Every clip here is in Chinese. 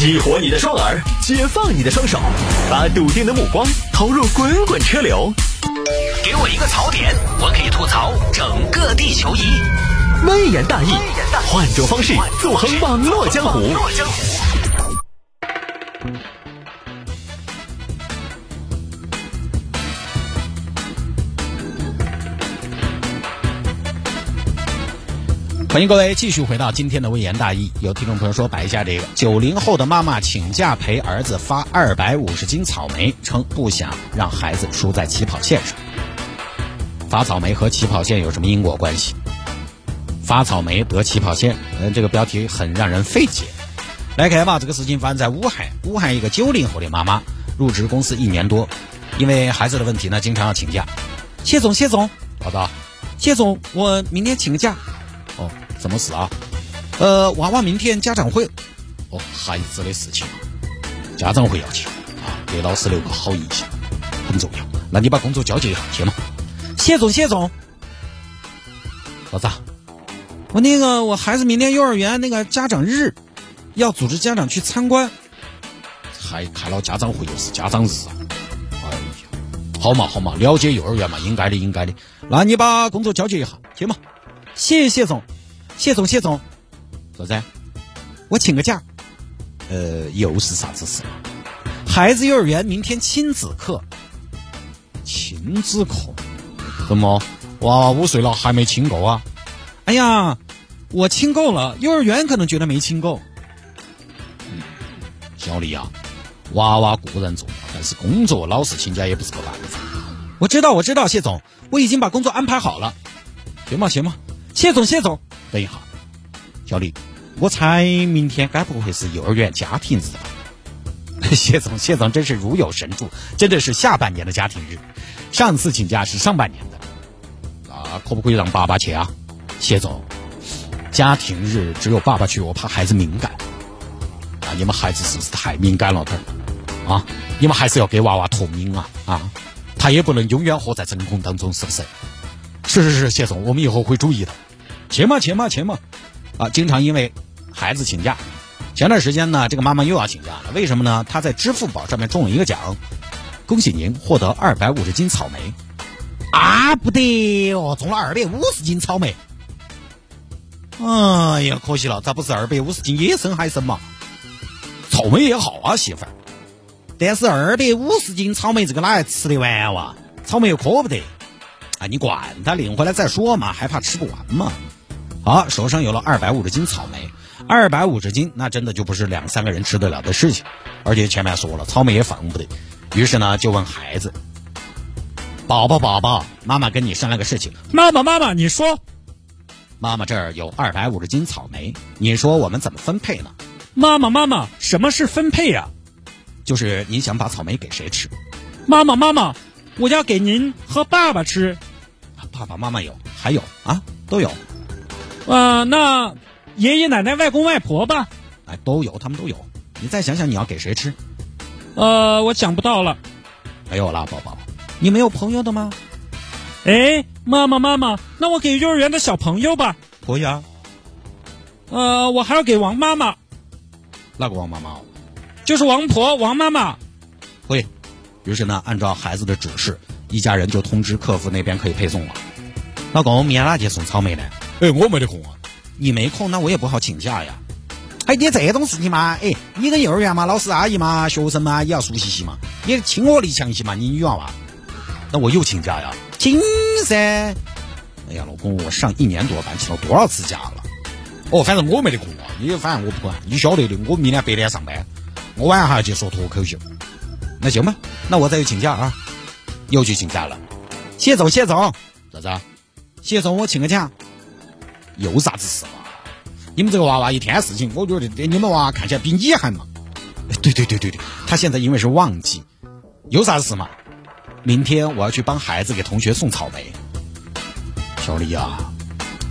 激活你的双耳，解放你的双手，把笃定的目光投入滚滚车流。给我一个槽点，我可以吐槽整个地球仪。微言大义，换种方式纵横网络江湖。欢迎各位继续回到今天的微言大义。有听众朋友说摆一下这个：九零后的妈妈请假陪儿子发二百五十斤草莓，称不想让孩子输在起跑线上。发草莓和起跑线有什么因果关系？发草莓得起跑线，嗯，这个标题很让人费解。来看吧，这个事情发生在武汉，武汉一个九零后的妈妈入职公司一年多，因为孩子的问题呢，经常要请假。谢总，谢总，老道，谢总，我明天请个假。哦，什么事啊？呃，娃娃明天家长会。哦，孩子的事情，家长会要去啊，给老师留个好印象，很重要。那你把工作交接一下，去嘛。谢总，谢总，老子，我那个我孩子明天幼儿园那个家长日，要组织家长去参观，还开了家长会又是家长日啊！哎呀，好嘛好嘛，了解幼儿园嘛，应该的应该的。那你把工作交接一下，去嘛。谢谢谢总，谢总谢总，啥子？我请个假。呃，又是啥子事？孩子幼儿园明天亲子课。亲子课？怎么？娃娃五岁了还没亲够啊？哎呀，我亲够了，幼儿园可能觉得没亲够。小李啊，娃娃固然重要，但是工作老是请假也不是个办法。我知道，我知道，谢总，我已经把工作安排好了。行吧，行吧。谢总，谢总，等一下，小李，我猜明天该不会是幼儿园家庭日吧？谢总，谢总真是如有神助，真的是下半年的家庭日。上次请假是上半年的，那可不可以让爸爸去啊？谢总，家庭日只有爸爸去，我怕孩子敏感。啊，你们孩子是不是太敏感了点儿？啊，你们还是要给娃娃脱敏啊啊！他也不能永远活在真空当中，是不是？是是是，谢总，我们以后会注意的。去嘛去嘛去嘛！啊，经常因为孩子请假。前段时间呢，这个妈妈又要请假了，为什么呢？她在支付宝上面中了一个奖，恭喜您获得二百五十斤草莓。啊，不得哦，中了二百五十斤草莓。哎呀，可惜了，咋不是二百五十斤野生海参嘛？草莓也好啊，媳妇儿。但是二百五十斤草莓这个哪还吃得完哇？草莓又磕不得。啊，你管他，领回来再说嘛，还怕吃不完吗？好，手上有了二百五十斤草莓，二百五十斤，那真的就不是两三个人吃得了的事情。而且前面说了，草莓也放不得。于是呢，就问孩子：“宝宝，宝宝，妈妈跟你商量个事情。”妈妈，妈妈，你说。妈妈这儿有二百五十斤草莓，你说我们怎么分配呢？妈妈，妈妈，什么是分配呀？就是你想把草莓给谁吃？妈妈，妈妈，我要给您和爸爸吃。爸爸妈妈有，还有啊，都有。呃，那爷爷奶奶、外公外婆吧？哎，都有，他们都有。你再想想，你要给谁吃？呃，我想不到了。没有啦，宝宝，你没有朋友的吗？哎，妈妈，妈妈，那我给幼儿园的小朋友吧。可以啊。呃，我还要给王妈妈。那个王妈妈？就是王婆，王妈妈。可以。于是呢，按照孩子的指示。一家人就通知客服那边可以配送了。老公，明天哪去送草莓呢？哎，我没得空啊。你没空，那我也不好请假呀。哎你这种事情嘛？哎，你跟幼儿园嘛，老师阿姨嘛，学生嘛，也要熟悉些嘛。你亲我力强些嘛，你女娃娃。那我又请假呀？请噻。哎呀，老公，我上一年多班，请了多少次假了？哦，反正我没得空啊。你反正我不管，你晓得的，我明天白天上班，我晚上还要去说脱口秀。那行吧，那我再去请假啊。又去请假了，谢总，谢总，咋子？谢总，我请个假，又啥子事嘛？你们这个娃娃一天事情，我觉得你们娃娃看起来比你还忙。对对对对对，他现在因为是旺季，有啥子事嘛？明天我要去帮孩子给同学送草莓。小李啊，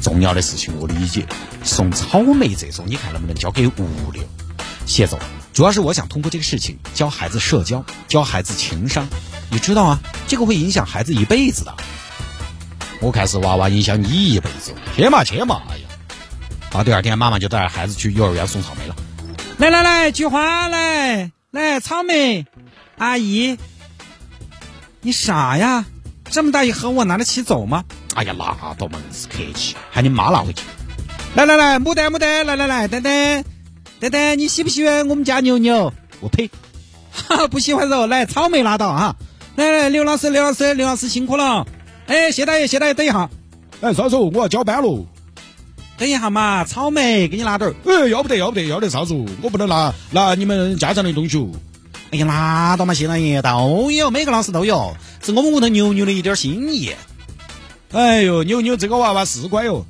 重要的事情我理解，送草莓这种，你看能不能交给物流？谢总，主要是我想通过这个事情教孩子社交，教孩子情商。你知道啊，这个会影响孩子一辈子的。我看是娃娃影响你一辈子。去嘛去嘛，哎呀！好，第二天妈妈就带着孩子去幼儿园送草莓了。来来来，菊花来来，草莓，阿姨，你傻呀？这么大一盒，我拿得起走吗？哎呀，拉倒嘛，是客气，喊你妈拿回去。来来来，牡丹牡丹，来来来，丹丹，丹丹，你喜不喜欢我们家牛牛？我呸！哈，不喜欢肉，来草莓拉倒啊！来来，刘老师，刘老师，刘老师辛苦了。哎，谢大爷，谢大爷，等一下。哎，少主，我要交班喽。等一下嘛，草莓给你拿点儿。哎，要不得，要不得，要得，少主，我不能拿拿你们家长的东西哦。哎呀，拿到嘛，谢大爷都有，每个老师都有，是我们屋头牛牛的一点心意。哎呦，牛牛这个娃娃是乖哟。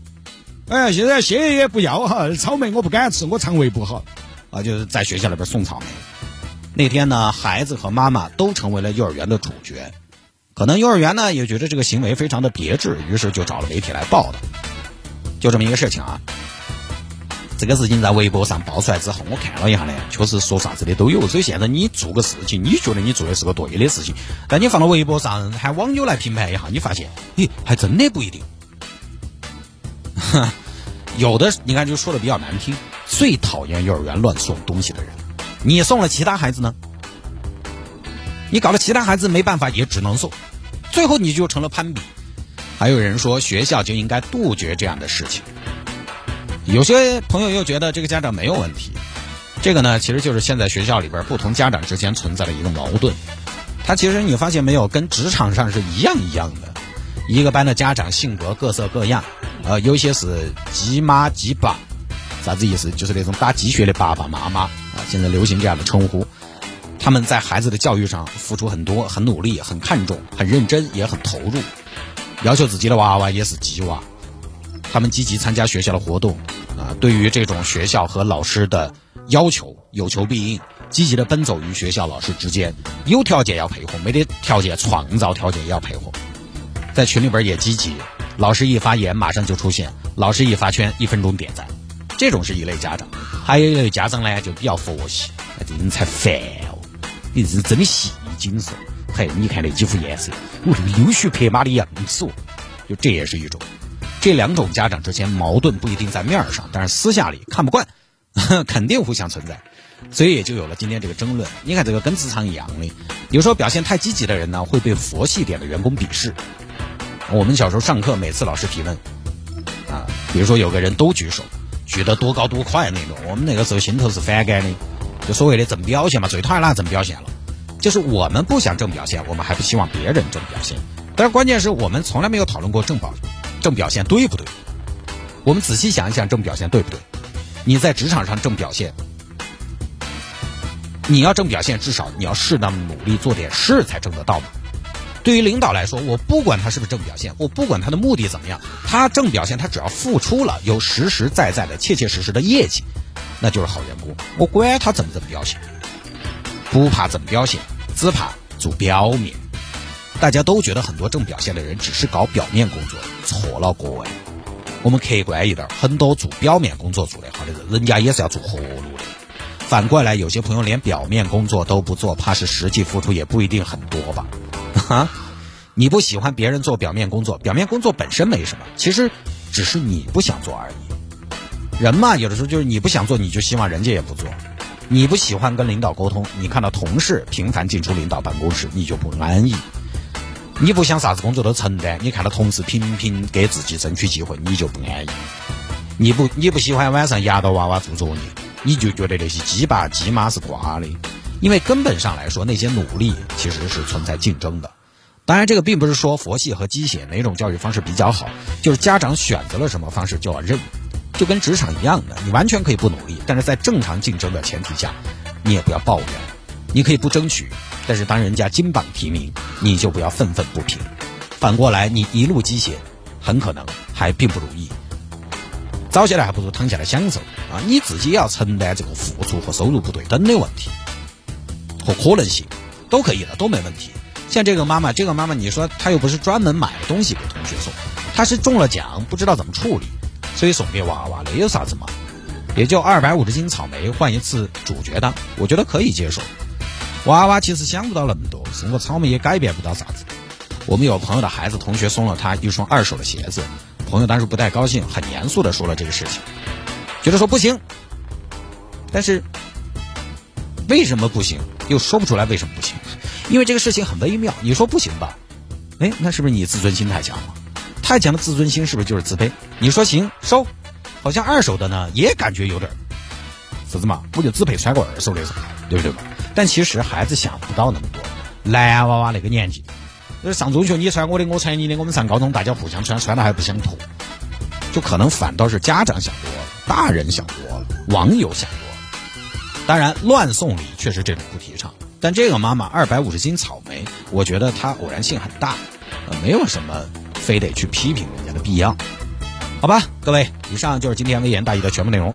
哎，现在谢爷爷不要哈，草莓我不敢吃，我肠胃不好。啊，就是在学校里边送草莓。那天呢，孩子和妈妈都成为了幼儿园的主角。可能幼儿园呢也觉得这个行为非常的别致，于是就找了媒体来报道。就这么一个事情啊，这个事情在微博上爆出来之后，我看了一下呢，确实说啥子的都有。所以现在你做个事情，你觉得你做的是个对的事情，但你放到微博上喊网友来评判一下，你发现，咦，还真的不一定。有的你看就说的比较难听，最讨厌幼儿园乱送东西的人，你送了其他孩子呢？你搞得其他孩子没办法，也只能送，最后你就成了攀比。还有人说学校就应该杜绝这样的事情，有些朋友又觉得这个家长没有问题，这个呢其实就是现在学校里边不同家长之间存在的一个矛盾，他其实你发现没有，跟职场上是一样一样的，一个班的家长性格各色各样，呃，有些是鸡妈鸡爸，啥子意思？就是那种打鸡血的爸爸妈妈啊，现在流行这样的称呼，他们在孩子的教育上付出很多，很努力，很看重，很认真，也很投入。要求自己的娃娃也是鸡娃，他们积极参加学校的活动，啊，对于这种学校和老师的要求有求必应，积极的奔走于学校老师之间，有条件要配合，没得条件创造条件也要配合，在群里边也积极，老师一发言马上就出现，老师一发圈一分钟点赞，这种是一类家长，还有一类家长呢就比较佛系，这人才烦，你是真的戏精是。嘿，你看那几副颜色，我这个溜须拍马的样子哦，就这也是一种。这两种家长之间矛盾不一定在面上，但是私下里看不惯，肯定互相存在，所以也就有了今天这个争论。你看这个跟职场一样的，有时候表现太积极的人呢，会被佛系点的员工鄙视。我们小时候上课，每次老师提问，啊，比如说有个人都举手，举得多高多快那种，我们那个时候心头是反感的，就所谓的怎么表现嘛，最讨厌哪正表现了。就是我们不想挣表现，我们还不希望别人挣表现。但是关键是我们从来没有讨论过挣表挣表现对不对？我们仔细想一想，挣表现对不对？你在职场上挣表现，你要挣表现，至少你要适当努力做点事才挣得到嘛。对于领导来说，我不管他是不是挣表现，我不管他的目的怎么样，他挣表现，他只要付出了有实实在在的、切切实实的业绩，那就是好员工。我管他怎么怎么表现，不怕怎么表现。只怕做表面，大家都觉得很多正表现的人只是搞表面工作，错了各位。我们客观一点，很多做表面工作做得好的人，人家也是要做活路的。反过来，有些朋友连表面工作都不做，怕是实际付出也不一定很多吧？哈，你不喜欢别人做表面工作，表面工作本身没什么，其实只是你不想做而已。人嘛，有的时候就是你不想做，你就希望人家也不做。你不喜欢跟领导沟通，你看到同事频繁进出领导办公室，你就不安逸。你不想啥子工作都承担，你看到同事频频给自己争取机会，你就不安逸。你不你不喜欢晚上压到娃娃做作业，你就觉得那些鸡爸鸡妈是瓜的。因为根本上来说，那些努力其实是存在竞争的。当然，这个并不是说佛系和鸡血哪种教育方式比较好，就是家长选择了什么方式就要认。就跟职场一样的，你完全可以不努力，但是在正常竞争的前提下，你也不要抱怨。你可以不争取，但是当人家金榜题名，你就不要愤愤不平。反过来，你一路鸡血，很可能还并不如意。早下来还不如躺下来享受啊！你自己要承担这个付出和收入不对等的问题和可能性，都可以的，都没问题。像这个妈妈，这个妈妈，你说她又不是专门买了东西给同学送，她是中了奖，不知道怎么处理。所以送给娃娃那有啥子嘛？也就二百五十斤草莓换一次主角当，我觉得可以接受。娃娃其实想不到那么多，送个草莓也改变不到啥子。我们有朋友的孩子同学送了他一双二手的鞋子，朋友当时不太高兴，很严肃的说了这个事情，觉得说不行。但是为什么不行？又说不出来为什么不行，因为这个事情很微妙。你说不行吧？哎，那是不是你自尊心太强了？太强的自尊心是不是就是自卑？你说行收，好像二手的呢也感觉有点啥子嘛？我就只配穿个二手的，对不对嘛？但其实孩子想不到那么多，男娃娃那个年纪，就是上中学你穿我的，我穿你的，我们上高中大家互相穿，穿的还不相同，就可能反倒是家长想多了，大人想多了，网友想多了。当然，乱送礼确实这种不提倡。但这个妈妈二百五十斤草莓，我觉得她偶然性很大，呃，没有什么非得去批评人家的必要，好吧？各位，以上就是今天微言大义的全部内容。